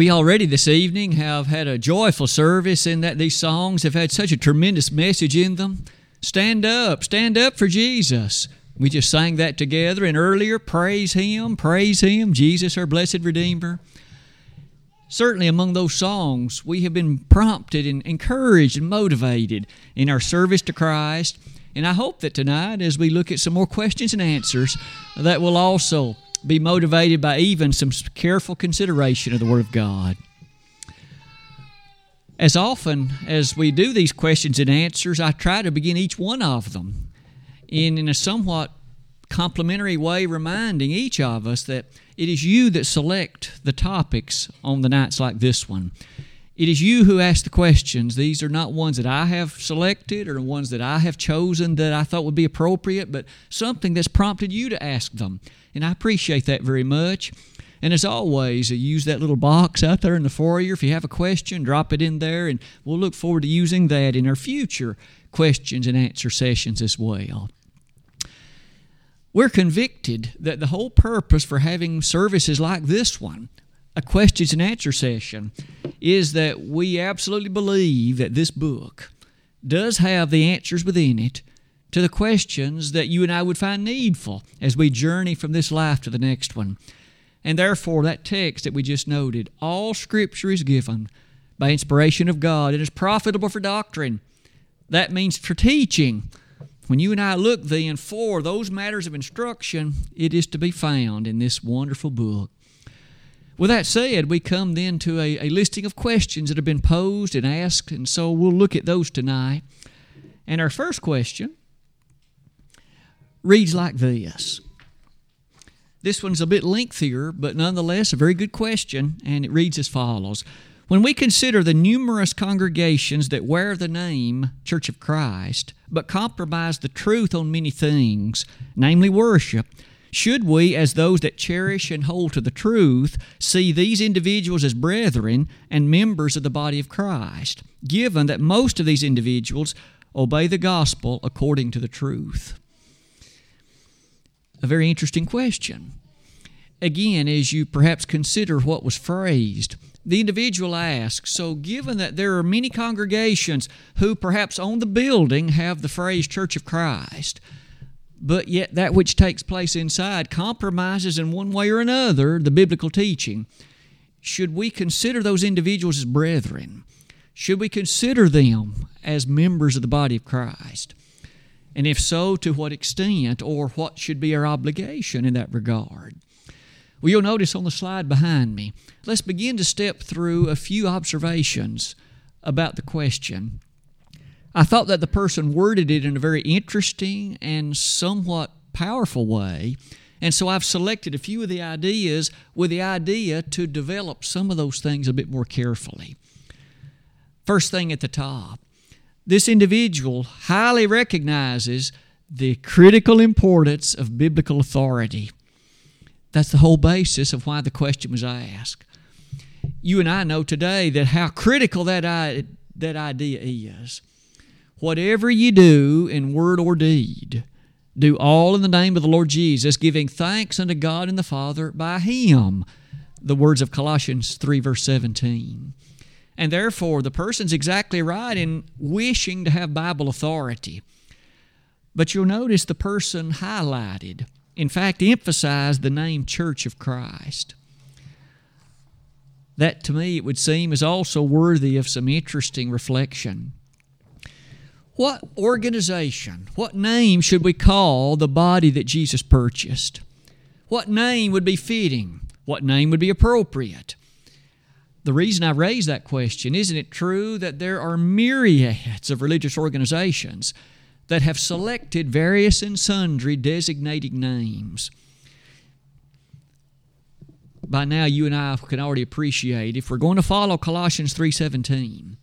We already this evening have had a joyful service in that these songs have had such a tremendous message in them. Stand up, stand up for Jesus. We just sang that together and earlier, praise Him, praise Him, Jesus, our blessed Redeemer. Certainly, among those songs, we have been prompted and encouraged and motivated in our service to Christ. And I hope that tonight, as we look at some more questions and answers, that will also be motivated by even some careful consideration of the Word of God. As often as we do these questions and answers, I try to begin each one of them in, in a somewhat complimentary way, reminding each of us that it is you that select the topics on the nights like this one. It is you who ask the questions. These are not ones that I have selected or ones that I have chosen that I thought would be appropriate, but something that's prompted you to ask them. And I appreciate that very much. And as always, uh, use that little box out there in the foyer. If you have a question, drop it in there, and we'll look forward to using that in our future questions and answer sessions as well. We're convicted that the whole purpose for having services like this one a questions and answer session is that we absolutely believe that this book does have the answers within it to the questions that you and I would find needful as we journey from this life to the next one. And therefore, that text that we just noted all Scripture is given by inspiration of God and is profitable for doctrine. That means for teaching. When you and I look then for those matters of instruction, it is to be found in this wonderful book. With that said, we come then to a, a listing of questions that have been posed and asked, and so we'll look at those tonight. And our first question reads like this. This one's a bit lengthier, but nonetheless a very good question, and it reads as follows When we consider the numerous congregations that wear the name Church of Christ, but compromise the truth on many things, namely worship, should we, as those that cherish and hold to the truth, see these individuals as brethren and members of the body of Christ, given that most of these individuals obey the gospel according to the truth? A very interesting question. Again, as you perhaps consider what was phrased, the individual asks So, given that there are many congregations who perhaps on the building have the phrase Church of Christ, but yet that which takes place inside compromises in one way or another the biblical teaching. Should we consider those individuals as brethren? Should we consider them as members of the body of Christ? And if so, to what extent, or what should be our obligation in that regard? Well, you'll notice on the slide behind me, let's begin to step through a few observations about the question I thought that the person worded it in a very interesting and somewhat powerful way. And so I've selected a few of the ideas with the idea to develop some of those things a bit more carefully. First thing at the top this individual highly recognizes the critical importance of biblical authority. That's the whole basis of why the question was asked. You and I know today that how critical that, that idea is. Whatever you do in word or deed, do all in the name of the Lord Jesus, giving thanks unto God and the Father by Him. The words of Colossians 3, verse 17. And therefore, the person's exactly right in wishing to have Bible authority. But you'll notice the person highlighted, in fact, emphasized the name Church of Christ. That to me, it would seem, is also worthy of some interesting reflection. What organization, what name should we call the body that Jesus purchased? What name would be fitting? What name would be appropriate? The reason I raise that question isn't it true that there are myriads of religious organizations that have selected various and sundry designating names? By now you and I can already appreciate if we're going to follow Colossians 3:17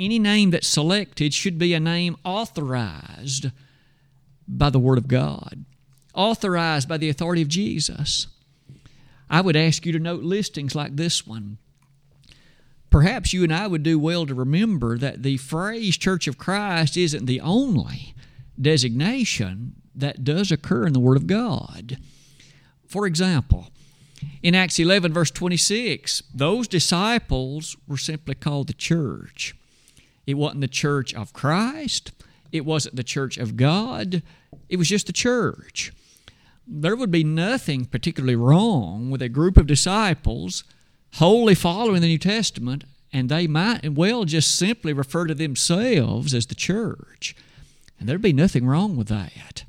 any name that's selected should be a name authorized by the Word of God, authorized by the authority of Jesus. I would ask you to note listings like this one. Perhaps you and I would do well to remember that the phrase Church of Christ isn't the only designation that does occur in the Word of God. For example, In Acts 11, verse 26, those disciples were simply called the church. It wasn't the church of Christ, it wasn't the church of God, it was just the church. There would be nothing particularly wrong with a group of disciples wholly following the New Testament, and they might well just simply refer to themselves as the church. And there'd be nothing wrong with that.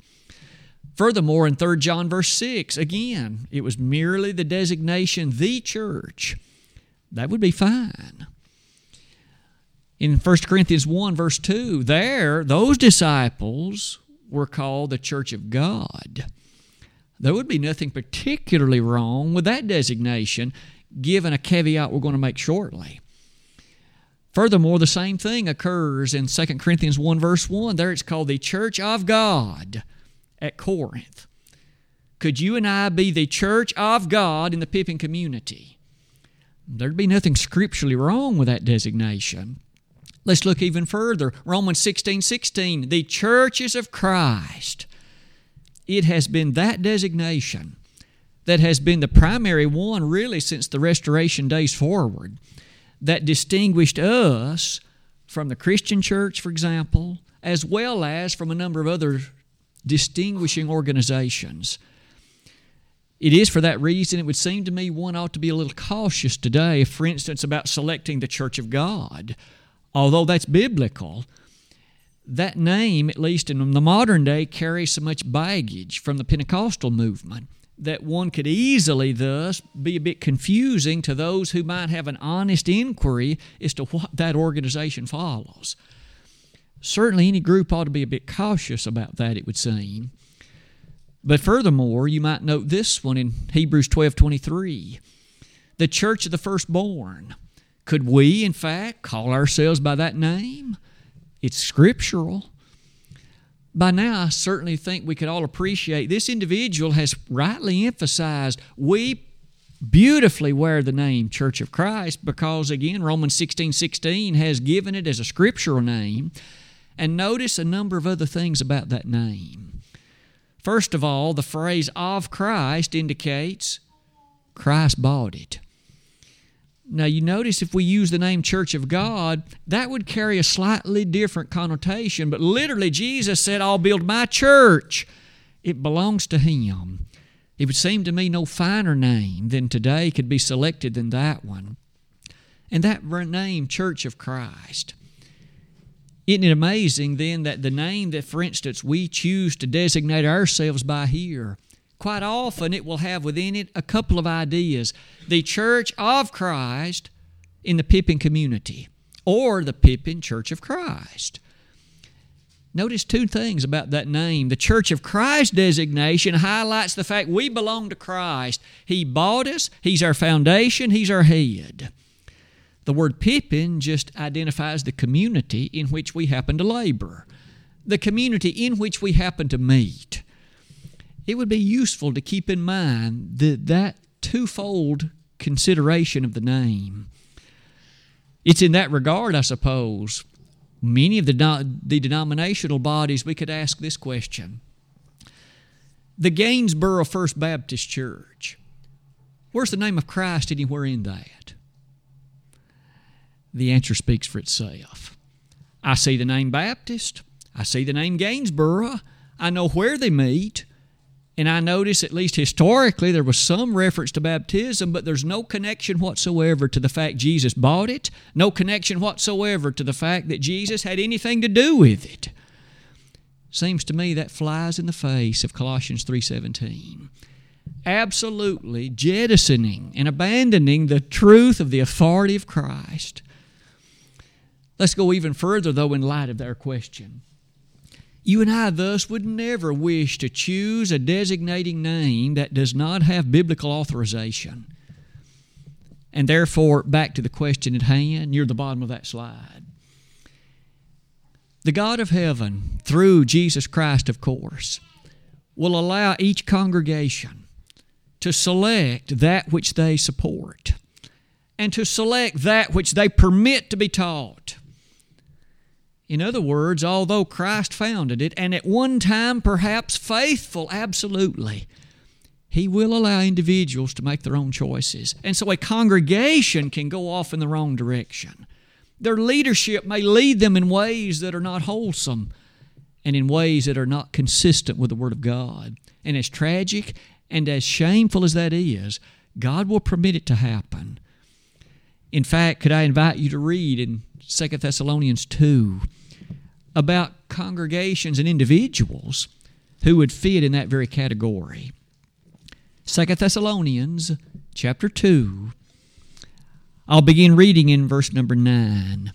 Furthermore, in 3 John verse 6, again, it was merely the designation the church. That would be fine. In 1 Corinthians 1 verse 2, there, those disciples were called the church of God. There would be nothing particularly wrong with that designation, given a caveat we're going to make shortly. Furthermore, the same thing occurs in 2 Corinthians 1 verse 1. There it's called the church of God at Corinth. Could you and I be the church of God in the Pippin community? There'd be nothing scripturally wrong with that designation. Let's look even further. Romans 16 16, the churches of Christ. It has been that designation that has been the primary one really since the restoration days forward that distinguished us from the Christian church, for example, as well as from a number of other distinguishing organizations. It is for that reason, it would seem to me, one ought to be a little cautious today, for instance, about selecting the Church of God. Although that's biblical, that name, at least in the modern day, carries so much baggage from the Pentecostal movement that one could easily thus be a bit confusing to those who might have an honest inquiry as to what that organization follows. Certainly, any group ought to be a bit cautious about that, it would seem. But furthermore, you might note this one in Hebrews 12 23. The church of the firstborn. Could we, in fact, call ourselves by that name? It's scriptural. By now, I certainly think we could all appreciate this individual has rightly emphasized we beautifully wear the name Church of Christ because, again, Romans 16 16 has given it as a scriptural name. And notice a number of other things about that name. First of all, the phrase of Christ indicates Christ bought it. Now, you notice if we use the name Church of God, that would carry a slightly different connotation, but literally, Jesus said, I'll build my church. It belongs to Him. It would seem to me no finer name than today could be selected than that one. And that name, Church of Christ. Isn't it amazing then that the name that, for instance, we choose to designate ourselves by here, quite often it will have within it a couple of ideas. The Church of Christ in the Pippin community, or the Pippin Church of Christ. Notice two things about that name. The Church of Christ designation highlights the fact we belong to Christ. He bought us, He's our foundation, He's our head. The word Pippin just identifies the community in which we happen to labor, the community in which we happen to meet. It would be useful to keep in mind that, that twofold consideration of the name. It's in that regard, I suppose, many of the, the denominational bodies, we could ask this question. The Gainsboro First Baptist Church, where's the name of Christ anywhere in that? the answer speaks for itself. I see the name Baptist. I see the name Gainsboro. I know where they meet. And I notice, at least historically, there was some reference to baptism, but there's no connection whatsoever to the fact Jesus bought it, no connection whatsoever to the fact that Jesus had anything to do with it. Seems to me that flies in the face of Colossians 3:17. Absolutely jettisoning and abandoning the truth of the authority of Christ Let's go even further, though, in light of their question. You and I, thus, would never wish to choose a designating name that does not have biblical authorization. And therefore, back to the question at hand, near the bottom of that slide. The God of heaven, through Jesus Christ, of course, will allow each congregation to select that which they support and to select that which they permit to be taught. In other words, although Christ founded it, and at one time perhaps faithful absolutely, He will allow individuals to make their own choices. And so a congregation can go off in the wrong direction. Their leadership may lead them in ways that are not wholesome and in ways that are not consistent with the Word of God. And as tragic and as shameful as that is, God will permit it to happen. In fact, could I invite you to read in 2 Thessalonians 2 about congregations and individuals who would fit in that very category? 2 Thessalonians chapter 2. I'll begin reading in verse number 9.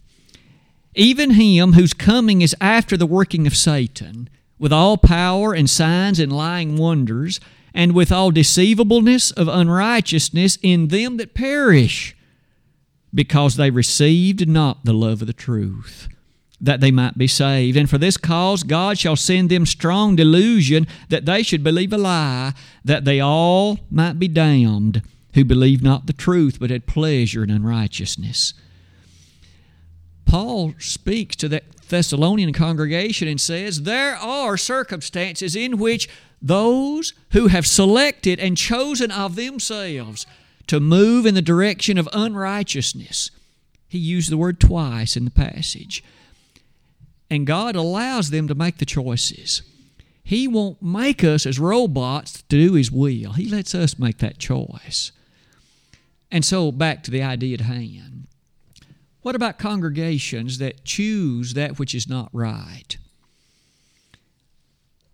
Even him whose coming is after the working of Satan, with all power and signs and lying wonders, and with all deceivableness of unrighteousness in them that perish, because they received not the love of the truth that they might be saved. And for this cause God shall send them strong delusion that they should believe a lie, that they all might be damned, who believed not the truth, but had pleasure in unrighteousness. Paul speaks to that Thessalonian congregation and says, There are circumstances in which those who have selected and chosen of themselves to move in the direction of unrighteousness, he used the word twice in the passage and God allows them to make the choices. He won't make us as robots to do His will. He lets us make that choice. And so, back to the idea at hand. What about congregations that choose that which is not right?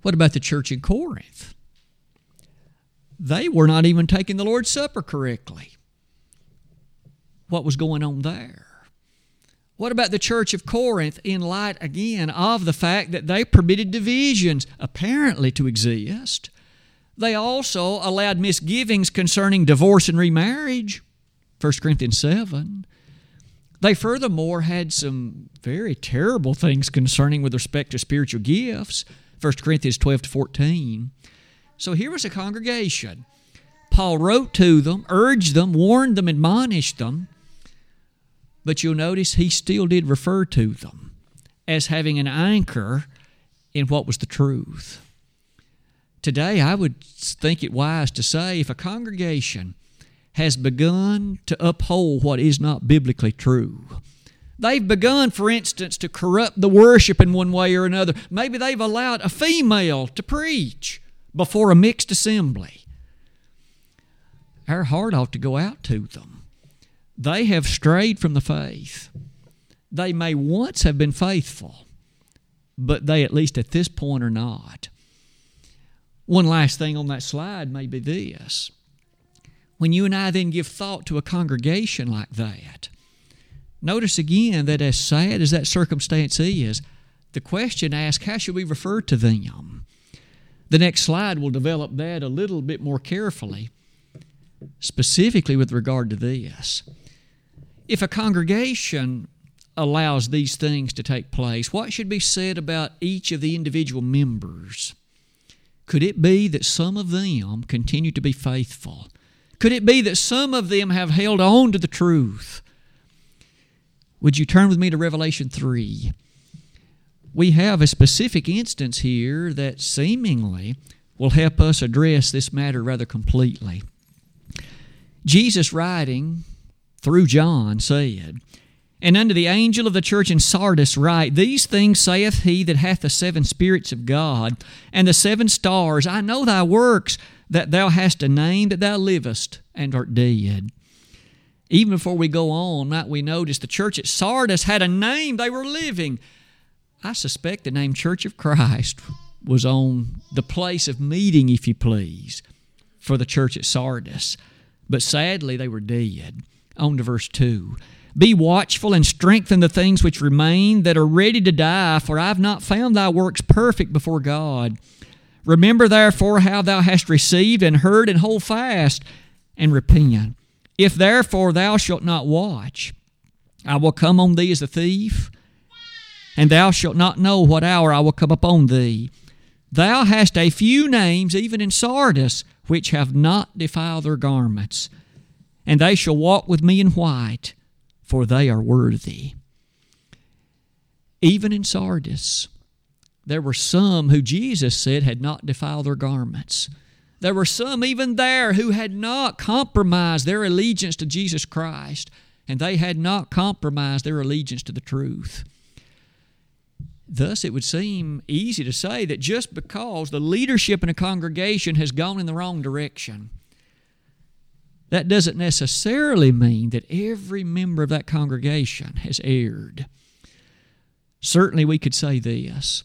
What about the church in Corinth? They were not even taking the Lord's Supper correctly. What was going on there? What about the church of Corinth in light again of the fact that they permitted divisions apparently to exist? They also allowed misgivings concerning divorce and remarriage, 1 Corinthians 7. They furthermore had some very terrible things concerning with respect to spiritual gifts, 1 Corinthians 12 to 14. So here was a congregation. Paul wrote to them, urged them, warned them, admonished them but you'll notice he still did refer to them as having an anchor in what was the truth. Today, I would think it wise to say if a congregation has begun to uphold what is not biblically true, they've begun, for instance, to corrupt the worship in one way or another. Maybe they've allowed a female to preach before a mixed assembly. Our heart ought to go out to them they have strayed from the faith. They may once have been faithful, but they, at least at this point, are not. One last thing on that slide may be this. When you and I then give thought to a congregation like that, notice again that as sad as that circumstance is, the question asks, how should we refer to them? The next slide will develop that a little bit more carefully, specifically with regard to this. If a congregation allows these things to take place, what should be said about each of the individual members? Could it be that some of them continue to be faithful? Could it be that some of them have held on to the truth? Would you turn with me to Revelation 3? We have a specific instance here that seemingly will help us address this matter rather completely. Jesus writing through John said, And unto the angel of the church in Sardis write, These things saith he that hath the seven spirits of God, and the seven stars. I know thy works, that thou hast a name that thou livest, and art dead. Even before we go on, might we notice the church at Sardis had a name, they were living. I suspect the name Church of Christ was on the place of meeting, if you please, for the church at Sardis. But sadly, they were dead. On to verse 2. Be watchful and strengthen the things which remain that are ready to die, for I have not found thy works perfect before God. Remember therefore how thou hast received and heard, and hold fast and repent. If therefore thou shalt not watch, I will come on thee as a thief, and thou shalt not know what hour I will come upon thee. Thou hast a few names, even in Sardis, which have not defiled their garments and they shall walk with me in white, for they are worthy. Even in Sardis, there were some who Jesus said had not defiled their garments. There were some even there who had not compromised their allegiance to Jesus Christ, and they had not compromised their allegiance to the truth. Thus, it would seem easy to say that just because the leadership in a congregation has gone in the wrong direction, that doesn't necessarily mean that every member of that congregation has erred. Certainly, we could say this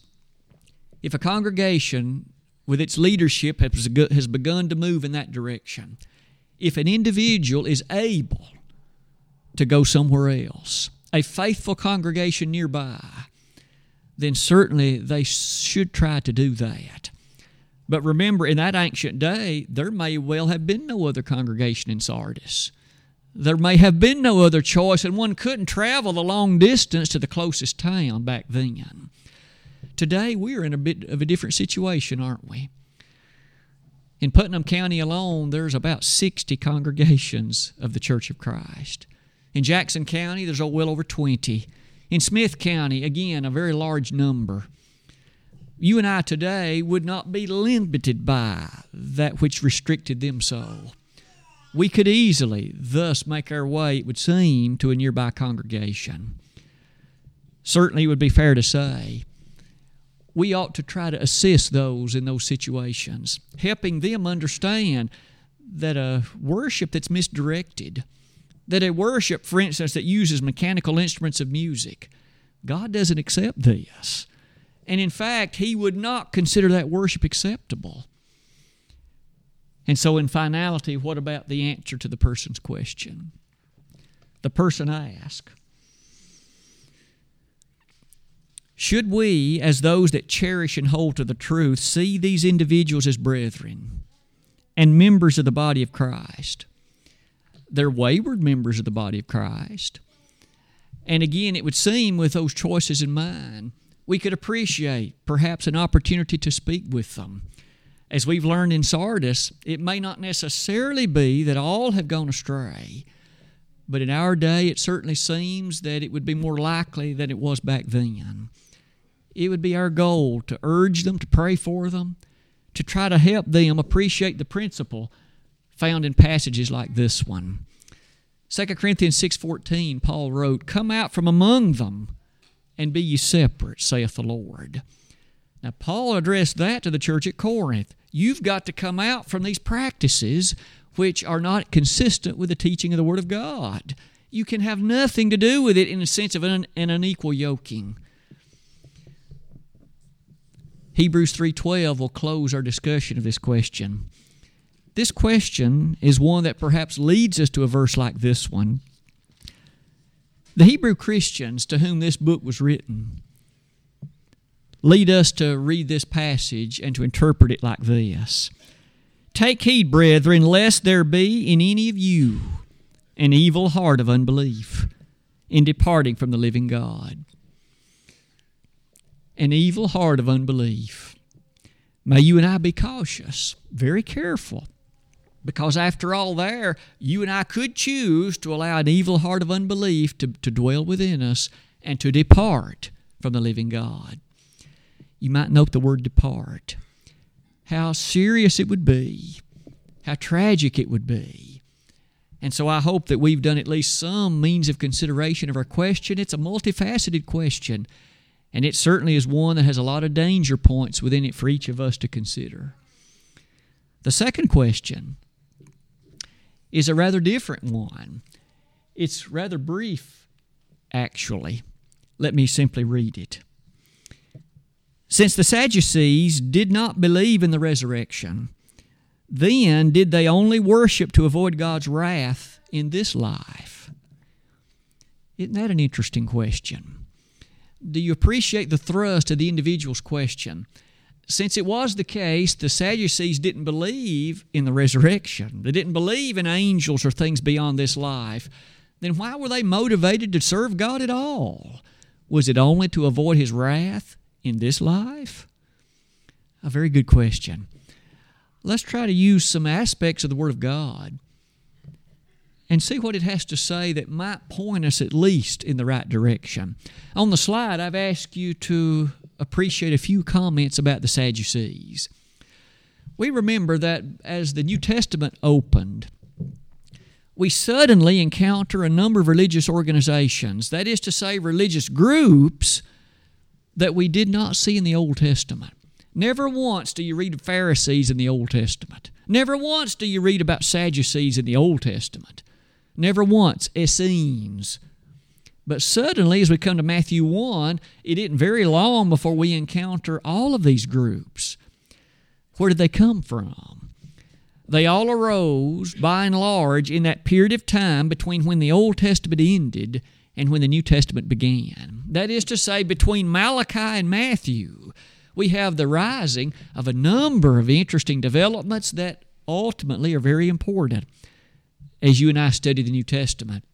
if a congregation with its leadership has begun to move in that direction, if an individual is able to go somewhere else, a faithful congregation nearby, then certainly they should try to do that. But remember, in that ancient day, there may well have been no other congregation in Sardis. There may have been no other choice, and one couldn't travel the long distance to the closest town back then. Today, we're in a bit of a different situation, aren't we? In Putnam County alone, there's about 60 congregations of the Church of Christ. In Jackson County, there's oh, well over 20. In Smith County, again, a very large number. You and I today would not be limited by that which restricted them so. We could easily, thus, make our way, it would seem, to a nearby congregation. Certainly, it would be fair to say we ought to try to assist those in those situations, helping them understand that a worship that's misdirected, that a worship, for instance, that uses mechanical instruments of music, God doesn't accept this. And in fact, He would not consider that worship acceptable. And so, in finality, what about the answer to the person's question? The person asked, Should we, as those that cherish and hold to the truth, see these individuals as brethren and members of the body of Christ? They're wayward members of the body of Christ. And again, it would seem with those choices in mind, we could appreciate perhaps an opportunity to speak with them. As we've learned in Sardis, it may not necessarily be that all have gone astray, but in our day, it certainly seems that it would be more likely than it was back then. It would be our goal to urge them, to pray for them, to try to help them appreciate the principle found in passages like this one. 2 Corinthians 6:14 Paul wrote, "Come out from among them and be ye separate, saith the Lord." Now Paul addressed that to the church at Corinth. You've got to come out from these practices which are not consistent with the teaching of the Word of God. You can have nothing to do with it in the sense of an, an unequal yoking. Hebrews 3:12 will close our discussion of this question. This question is one that perhaps leads us to a verse like this one. The Hebrew Christians to whom this book was written lead us to read this passage and to interpret it like this Take heed, brethren, lest there be in any of you an evil heart of unbelief in departing from the living God. An evil heart of unbelief. May you and I be cautious, very careful because after all, there, you and I could choose to allow an evil heart of unbelief to, to dwell within us and to depart from the living God. You might note the word depart. How serious it would be, how tragic it would be. And so I hope that we've done at least some means of consideration of our question. It's a multifaceted question, and it certainly is one that has a lot of danger points within it for each of us to consider. The second question is a rather different one. It's rather brief, actually. Let me simply read it. Since the Sadducees did not believe in the resurrection, then did they only worship to avoid God's wrath in this life? Isn't that an interesting question? Do you appreciate the thrust of the individual's question? Since it was the case, the Sadducees didn't believe in the resurrection, they didn't believe in angels or things beyond this life, then why were they motivated to serve God at all? Was it only to avoid His wrath in this life? A very good question. Let's try to use some aspects of the Word of God and see what it has to say that might point us at least in the right direction. On the slide, I've asked you to appreciate a few comments about the Sadducees. we remember that as the New Testament opened, we suddenly encounter a number of religious organizations, that is to say, religious groups that we did not see in the Old Testament. Never once do you read of Pharisees in the Old Testament. Never once do you read about Sadducees in the Old Testament. Never once Essenes. But suddenly, as we come to Matthew 1, it isn't very long before we encounter all of these groups. Where did they come from? They all arose, by and large, in that period of time between when the Old Testament ended and when the New Testament began. That is to say, between Malachi and Matthew, we have the rising of a number of interesting developments that ultimately are very important as you and I study the New Testament.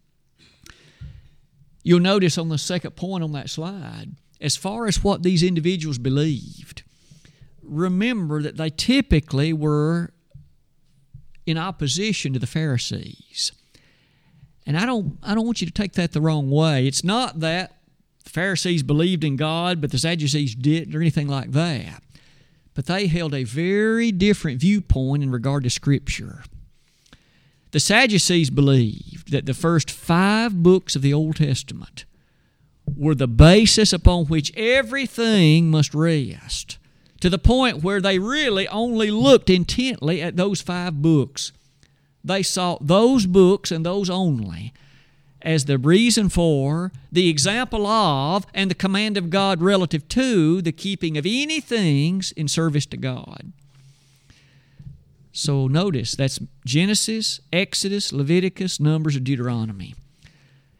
You'll notice on the second point on that slide, as far as what these individuals believed, remember that they typically were in opposition to the Pharisees. And I don't, I don't want you to take that the wrong way. It's not that the Pharisees believed in God, but the Sadducees didn't, or anything like that. But they held a very different viewpoint in regard to Scripture. The Sadducees believed that the first five books of the Old Testament were the basis upon which everything must rest, to the point where they really only looked intently at those five books they saw those books and those only as the reason for, the example of, and the command of God relative to the keeping of any things in service to God. So notice that's Genesis, Exodus, Leviticus, Numbers, and Deuteronomy.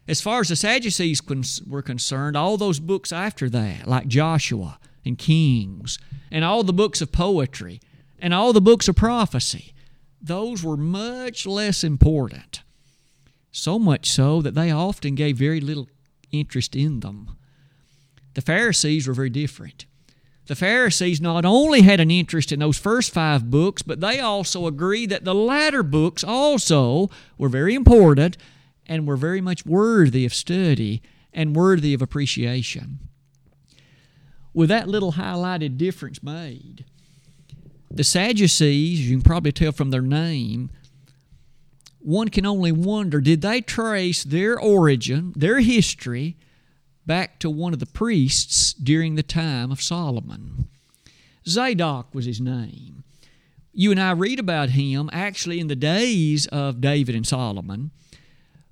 As far as the Sadducees were concerned, all those books after that, like Joshua and Kings, and all the books of poetry, and all the books of prophecy, those were much less important. So much so that they often gave very little interest in them. The Pharisees were very different. The Pharisees not only had an interest in those first five books, but they also agreed that the latter books also were very important and were very much worthy of study and worthy of appreciation. With that little highlighted difference made, the Sadducees, you can probably tell from their name, one can only wonder did they trace their origin, their history, back to one of the priests during the time of Solomon? Zadok was his name. You and I read about him actually in the days of David and Solomon,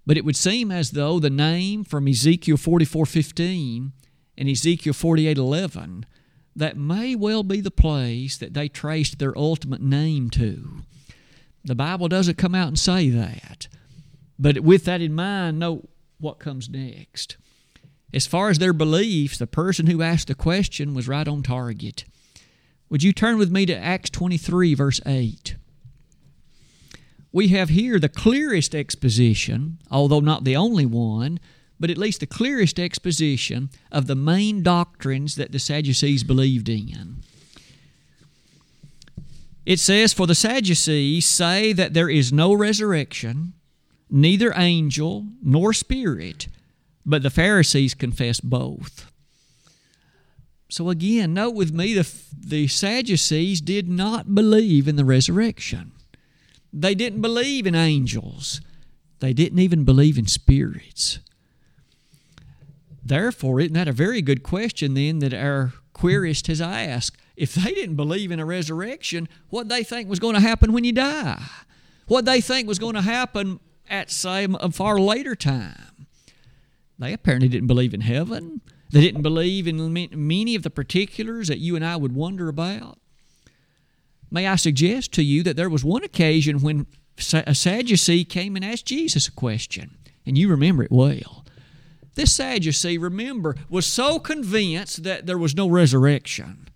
but it would seem as though the name from Ezekiel 44:15 and Ezekiel 48:11 that may well be the place that they traced their ultimate name to. The Bible doesn't come out and say that. But with that in mind, note what comes next. As far as their beliefs, the person who asked the question was right on target. Would you turn with me to Acts 23, verse 8? We have here the clearest exposition, although not the only one, but at least the clearest exposition of the main doctrines that the Sadducees believed in. It says, For the Sadducees say that there is no resurrection, neither angel nor spirit, but the Pharisees confessed both. So again, note with me the, the Sadducees did not believe in the resurrection. They didn't believe in angels. They didn't even believe in spirits. Therefore, isn't that a very good question then that our querist has asked? If they didn't believe in a resurrection, what they think was going to happen when you die? What they think was going to happen at, say, a far later time? They apparently didn't believe in heaven. They didn't believe in many of the particulars that you and I would wonder about. May I suggest to you that there was one occasion when a Sadducee came and asked Jesus a question, and you remember it well. This Sadducee, remember, was so convinced that there was no resurrection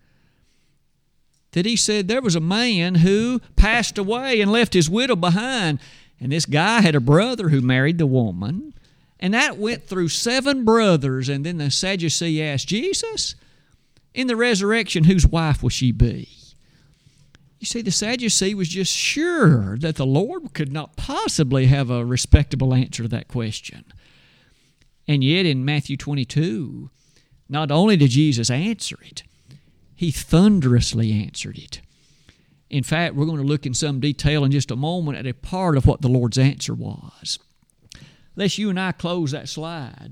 that he said there was a man who passed away and left his widow behind. And this guy had a brother who married the woman. And that went through seven brothers. And then the Sadducee asked Jesus, in the resurrection, whose wife will she be? You see, the Sadducee was just sure that the Lord could not possibly have a respectable answer to that question. And yet in Matthew 22, not only did Jesus answer it, he thunderously answered it. In fact, we're going to look in some detail in just a moment at a part of what the Lord's answer was. Let's you and I close that slide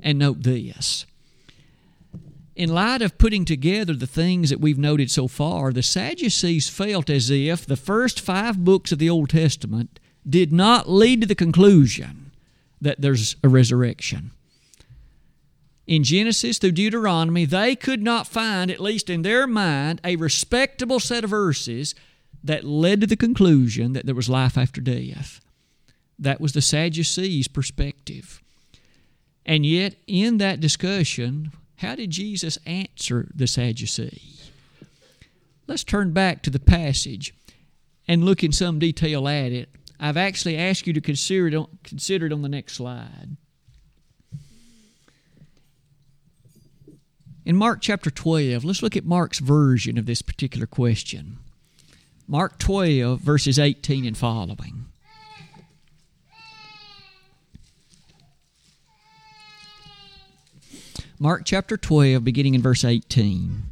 and note this. In light of putting together the things that we've noted so far, the Sadducees felt as if the first five books of the Old Testament did not lead to the conclusion that there's a resurrection. In Genesis through Deuteronomy, they could not find, at least in their mind, a respectable set of verses that led to the conclusion that there was life after death. That was the Sadducees' perspective. And yet, in that discussion, how did Jesus answer the Sadducee? Let's turn back to the passage and look in some detail at it. I've actually asked you to consider it on, consider it on the next slide. In Mark chapter 12, let's look at Mark's version of this particular question. Mark 12, verses 18 and following. Mark chapter 12, beginning in verse 18.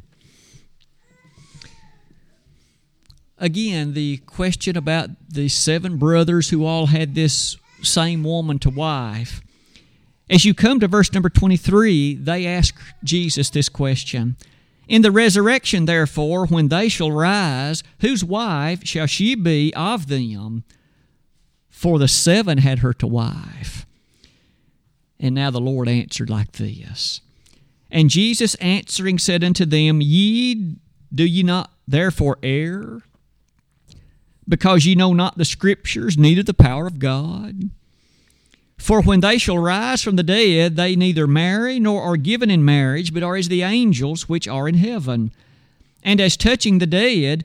Again, the question about the seven brothers who all had this same woman to wife. As you come to verse number 23, they ask Jesus this question In the resurrection, therefore, when they shall rise, whose wife shall she be of them? For the seven had her to wife. And now the Lord answered like this And Jesus answering said unto them, Ye do ye not therefore err? Because ye know not the Scriptures, neither the power of God? For when they shall rise from the dead, they neither marry nor are given in marriage, but are as the angels which are in heaven. And as touching the dead,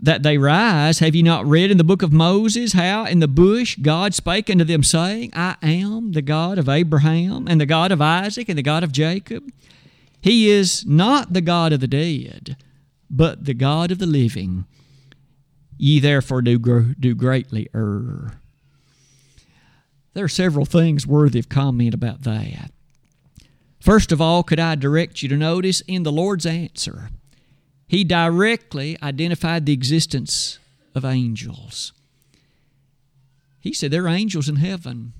that they rise, have ye not read in the book of Moses how in the bush God spake unto them, saying, I am the God of Abraham, and the God of Isaac, and the God of Jacob? He is not the God of the dead, but the God of the living. Ye therefore do, do greatly err. There are several things worthy of comment about that. First of all, could I direct you to notice in the Lord's answer, He directly identified the existence of angels. He said there are angels in heaven.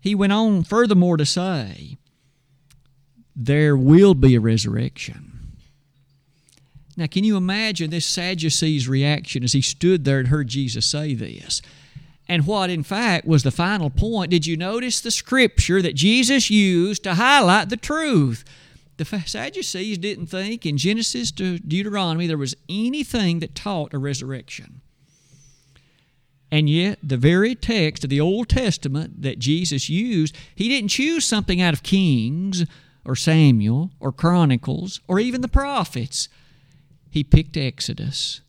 He went on furthermore to say, there will be a resurrection. Now, can you imagine this Sadducee's reaction as he stood there and heard Jesus say this? And what, in fact, was the final point? Did you notice the scripture that Jesus used to highlight the truth? The Sadducees didn't think in Genesis to Deuteronomy there was anything that taught a resurrection. And yet, the very text of the Old Testament that Jesus used, he didn't choose something out of Kings or Samuel or Chronicles or even the prophets he picked Exodus.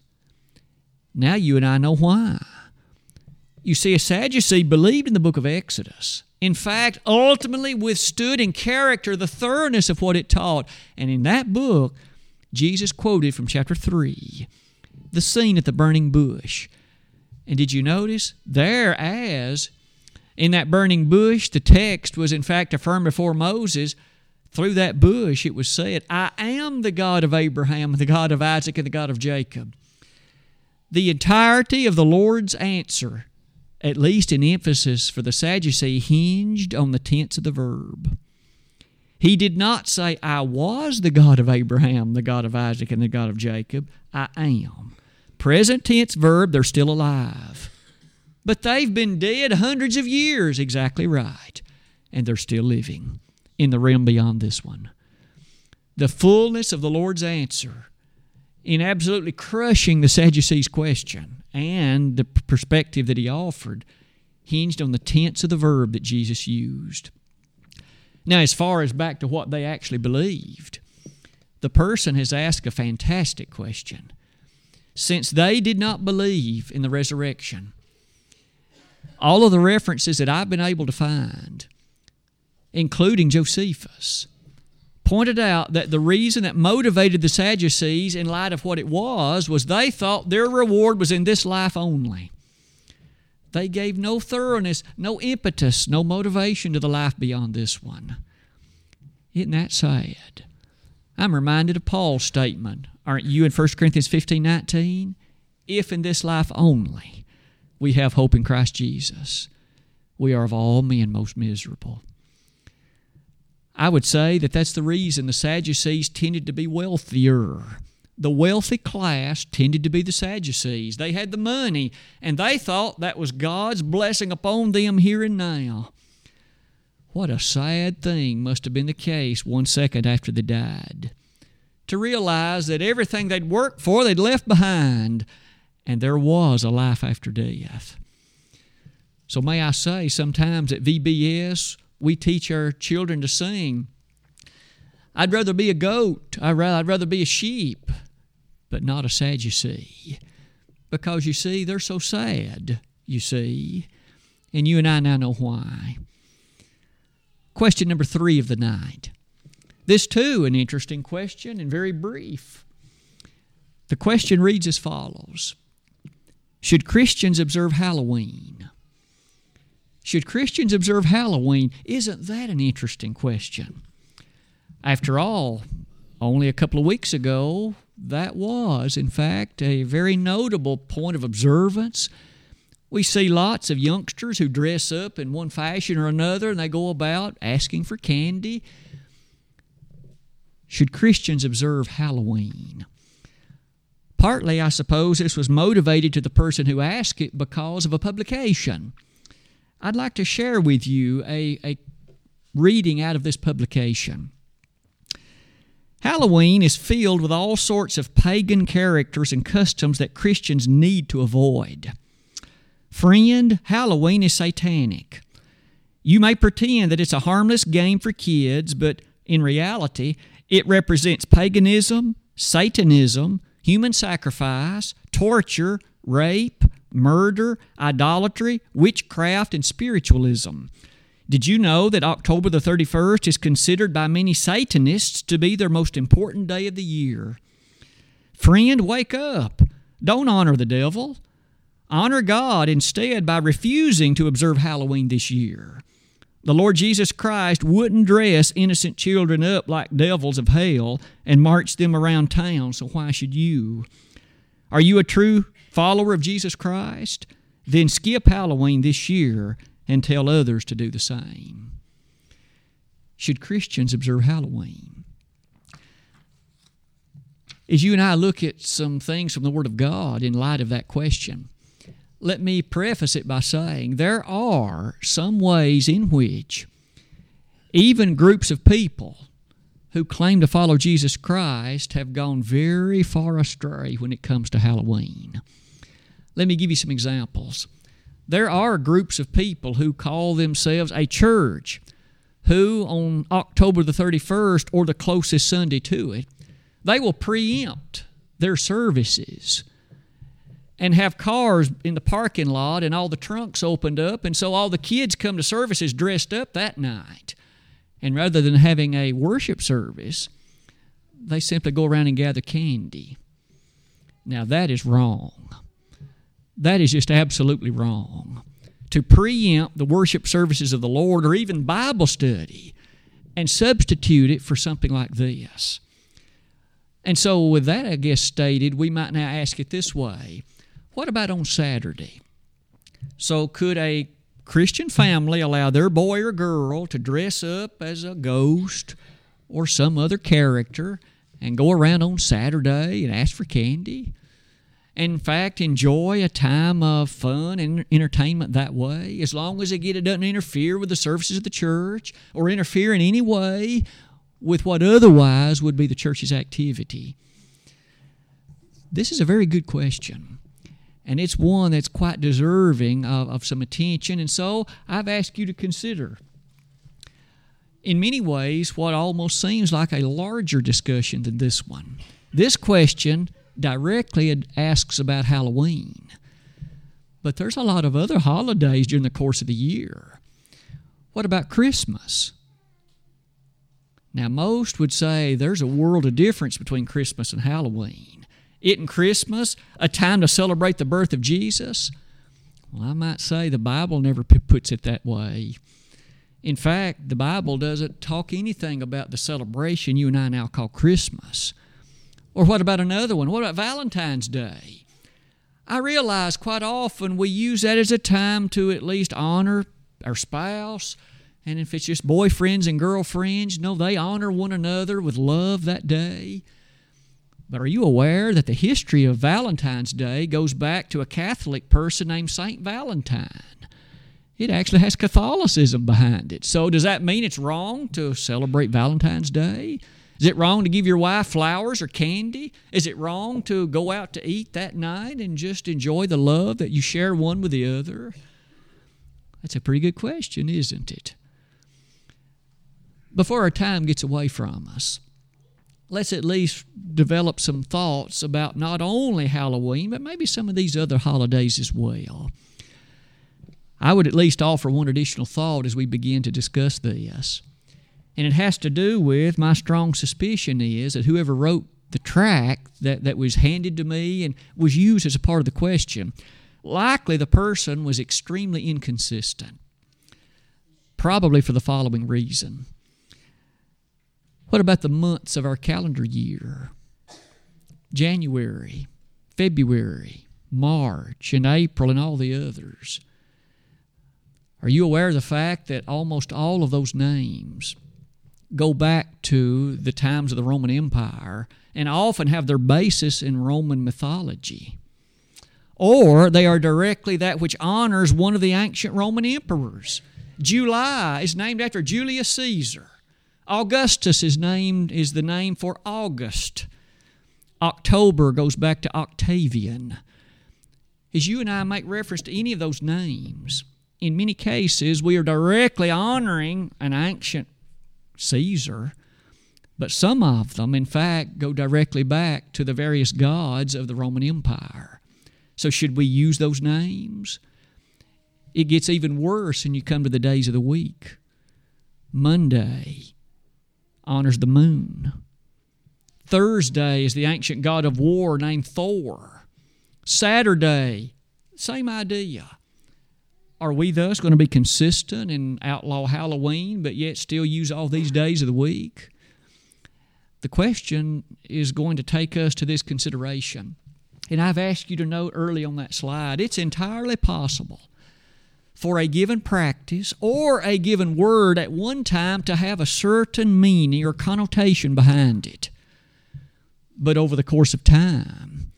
Now you and I know why. You see, a Sadducee believed in the book of Exodus. In fact, ultimately withstood in character the thoroughness of what it taught. And in that book, Jesus quoted from chapter 3 the scene at the burning bush. And did you notice? There, as in that burning bush, the text was in fact affirmed before Moses through that bush, it was said, I am the God of Abraham, the God of Isaac, and the God of Jacob. The entirety of the Lord's answer, at least in emphasis for the Sadducee, hinged on the tense of the verb. He did not say, I was the God of Abraham, the God of Isaac, and the God of Jacob. I am. Present tense verb, they're still alive. But they've been dead hundreds of years, exactly right. And they're still living in the realm beyond this one. The fullness of the Lord's answer in absolutely crushing the Sadducees' question and the perspective that he offered hinged on the tense of the verb that Jesus used. Now, as far as back to what they actually believed, the person has asked a fantastic question. Since they did not believe in the resurrection, all of the references that I've been able to find including Josephus, pointed out that the reason that motivated the Sadducees in light of what it was was they thought their reward was in this life only. They gave no thoroughness, no impetus, no motivation to the life beyond this one. Isn't that sad? I'm reminded of Paul's statement Aren't you in 1 Corinthians 15 19? If in this life only we have hope in Christ Jesus, we are of all men most miserable. I would say that that's the reason the Sadducees tended to be wealthier. The wealthy class tended to be the Sadducees. They had the money, and they thought that was God's blessing upon them here and now. What a sad thing must have been the case one second after they died. To realize that everything they'd worked for, they'd left behind, and there was a life after death. So, may I say, sometimes at VBS, we teach our children to sing. I'd rather be a goat, I'd rather be a sheep, but not a Sadducee. Because you see, they're so sad, you see. And you and I now know why. Question number three of the night. This, too, an interesting question and very brief. The question reads as follows Should Christians observe Halloween? Should Christians observe Halloween? Isn't that an interesting question? After all, only a couple of weeks ago, that was, in fact, a very notable point of observance. We see lots of youngsters who dress up in one fashion or another and they go about asking for candy. Should Christians observe Halloween? Partly, I suppose, this was motivated to the person who asked it because of a publication. I'd like to share with you a, a reading out of this publication. Halloween is filled with all sorts of pagan characters and customs that Christians need to avoid. Friend, Halloween is satanic. You may pretend that it's a harmless game for kids, but in reality, it represents paganism, Satanism, human sacrifice, torture, rape, murder, idolatry, witchcraft, and spiritualism. Did you know that October the 31st is considered by many Satanists to be their most important day of the year? Friend, wake up. Don't honor the devil. Honor God instead by refusing to observe Halloween this year. The Lord Jesus Christ wouldn't dress innocent children up like devils of hell and march them around town, so why should you? Are you a true follower of Jesus Christ? Then skip Halloween this year and tell others to do the same. Should Christians observe Halloween? As you and I look at some things from the Word of God in light of that question, let me preface it by saying there are some ways in which even groups of people who claim to follow Jesus Christ have gone very far astray when it comes to Halloween. Let me give you some examples. There are groups of people who call themselves a church who, on October the 31st or the closest Sunday to it, they will preempt their services and have cars in the parking lot and all the trunks opened up. And so all the kids come to services dressed up that night. And rather than having a worship service, they simply go around and gather candy. Now, that is wrong. That is just absolutely wrong. To preempt the worship services of the Lord or even Bible study and substitute it for something like this. And so, with that, I guess, stated, we might now ask it this way what about on Saturday? So, could a Christian family allow their boy or girl to dress up as a ghost or some other character and go around on Saturday and ask for candy? In fact, enjoy a time of fun and entertainment that way, as long as it doesn't interfere with the services of the church or interfere in any way with what otherwise would be the church's activity. This is a very good question and it's one that's quite deserving of, of some attention. And so I've asked you to consider, in many ways, what almost seems like a larger discussion than this one. This question directly it asks about Halloween, but there's a lot of other holidays during the course of the year. What about Christmas? Now, most would say there's a world of difference between Christmas and Halloween. Isn't Christmas a time to celebrate the birth of Jesus? Well, I might say the Bible never puts it that way. In fact, the Bible doesn't talk anything about the celebration you and I now call Christmas. Or what about another one? What about Valentine's Day? I realize quite often we use that as a time to at least honor our spouse. And if it's just boyfriends and girlfriends, no, they honor one another with love that day. But are you aware that the history of Valentine's Day goes back to a Catholic person named Saint Valentine? It actually has Catholicism behind it. So, does that mean it's wrong to celebrate Valentine's Day? Is it wrong to give your wife flowers or candy? Is it wrong to go out to eat that night and just enjoy the love that you share one with the other? That's a pretty good question, isn't it? Before our time gets away from us, let's at least develop some thoughts about not only Halloween, but maybe some of these other holidays as well. I would at least offer one additional thought as we begin to discuss this. And it has to do with my strong suspicion is that whoever wrote the tract that, that was handed to me and was used as a part of the question, likely the person was extremely inconsistent. Probably for the following reason. What about the months of our calendar year? January, February, March, and April, and all the others. Are you aware of the fact that almost all of those names go back to the times of the Roman Empire and often have their basis in Roman mythology? Or they are directly that which honors one of the ancient Roman emperors. July is named after Julius Caesar. Augustus is named is the name for August. October goes back to Octavian. As you and I make reference to any of those names, in many cases we are directly honoring an ancient Caesar, but some of them, in fact, go directly back to the various gods of the Roman Empire. So, should we use those names? It gets even worse when you come to the days of the week. Monday, honors the moon. Thursday is the ancient god of war named Thor. Saturday, same idea. Are we thus going to be consistent and outlaw Halloween, but yet still use all these days of the week? The question is going to take us to this consideration. And I've asked you to note early on that slide it's entirely possible for a given practice or a given word at one time to have a certain meaning or connotation behind it. But over the course of time,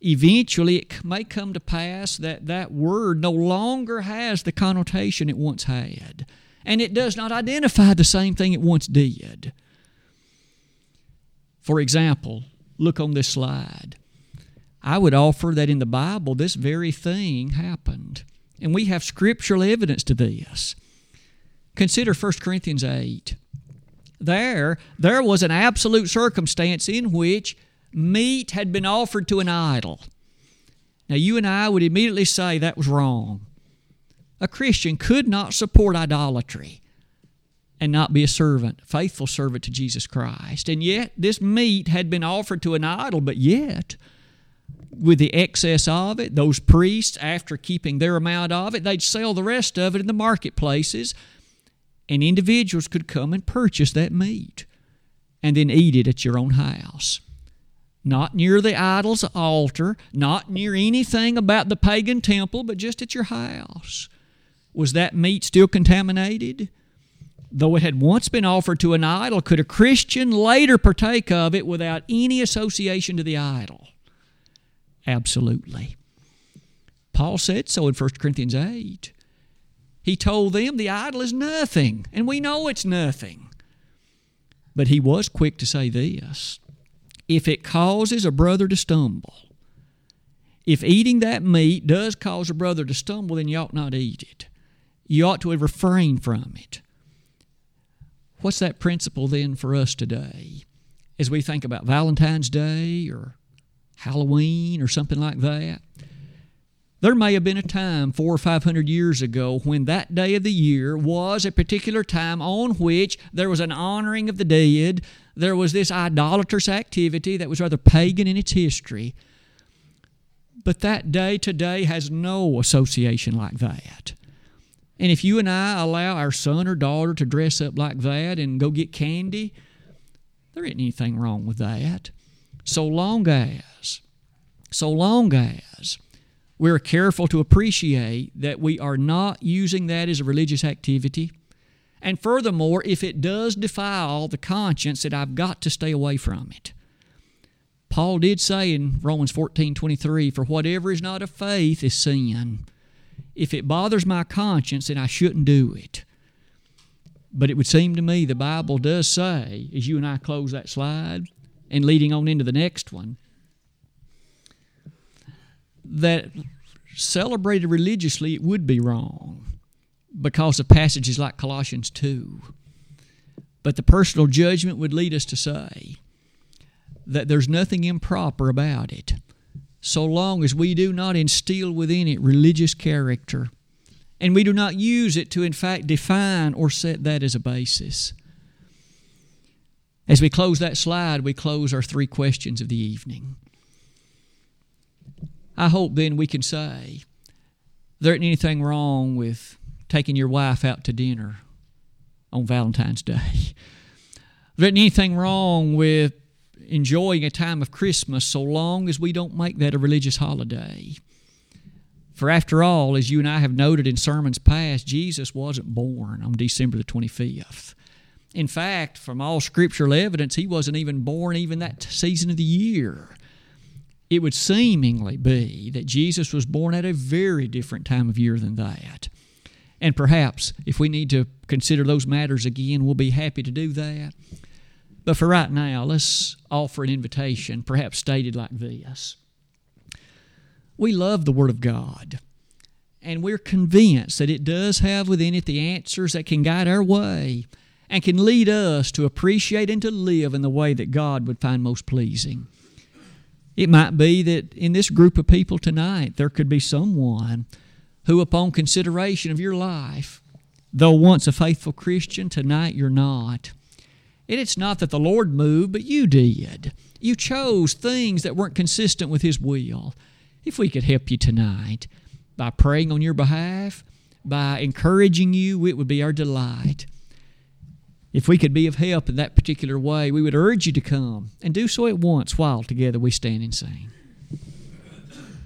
eventually it may come to pass that that word no longer has the connotation it once had, and it does not identify the same thing it once did. For example, look on this slide. I would offer that in the Bible this very thing happened. And we have scriptural evidence to this. Consider 1 Corinthians 8. There, there was an absolute circumstance in which meat had been offered to an idol. Now, you and I would immediately say that was wrong. A Christian could not support idolatry and not be a servant, faithful servant to Jesus Christ. And yet, this meat had been offered to an idol, but yet, with the excess of it, those priests, after keeping their amount of it, they'd sell the rest of it in the marketplaces, and individuals could come and purchase that meat and then eat it at your own house. Not near the idol's altar, not near anything about the pagan temple, but just at your house. Was that meat still contaminated? Though it had once been offered to an idol, could a Christian later partake of it without any association to the idol? Absolutely. Paul said so in 1 Corinthians 8. He told them the idol is nothing, and we know it's nothing. But he was quick to say this if it causes a brother to stumble, if eating that meat does cause a brother to stumble, then you ought not eat it. You ought to refrain from it. What's that principle then for us today? As we think about Valentine's Day or Halloween or something like that. There may have been a time four or five hundred years ago when that day of the year was a particular time on which there was an honoring of the dead. There was this idolatrous activity that was rather pagan in its history. But that day today has no association like that. And if you and I allow our son or daughter to dress up like that and go get candy, there isn't anything wrong with that. so long as, so long as we're careful to appreciate that we are not using that as a religious activity. And furthermore, if it does defile the conscience, that I've got to stay away from it. Paul did say in Romans 14 23, For whatever is not of faith is sin. If it bothers my conscience, then I shouldn't do it. But it would seem to me the Bible does say, as you and I close that slide and leading on into the next one, that celebrated religiously it would be wrong because of passages like Colossians 2. But the personal judgment would lead us to say that there's nothing improper about it so long as we do not instill within it religious character and we do not use it to, in fact, define or set that as a basis. As we close that slide, we close our three questions of the evening. I hope then we can say there isn't anything wrong with taking your wife out to dinner on Valentine's Day. There isn't anything wrong with enjoying a time of Christmas so long as we don't make that a religious holiday. For after all, as you and I have noted in sermons past, Jesus wasn't born on December the 25th. In fact, from all scriptural evidence, he wasn't even born even that season of the year. It would seemingly be that Jesus was born at a very different time of year than that. And perhaps if we need to consider those matters again, we'll be happy to do that. But for right now, let's offer an invitation, perhaps stated like this We love the Word of God, and we're convinced that it does have within it the answers that can guide our way and can lead us to appreciate and to live in the way that God would find most pleasing. It might be that in this group of people tonight, there could be someone who, upon consideration of your life, though once a faithful Christian, tonight you're not. And it's not that the Lord moved, but you did. You chose things that weren't consistent with His will. If we could help you tonight by praying on your behalf, by encouraging you, it would be our delight. If we could be of help in that particular way, we would urge you to come and do so at once while together we stand and sing.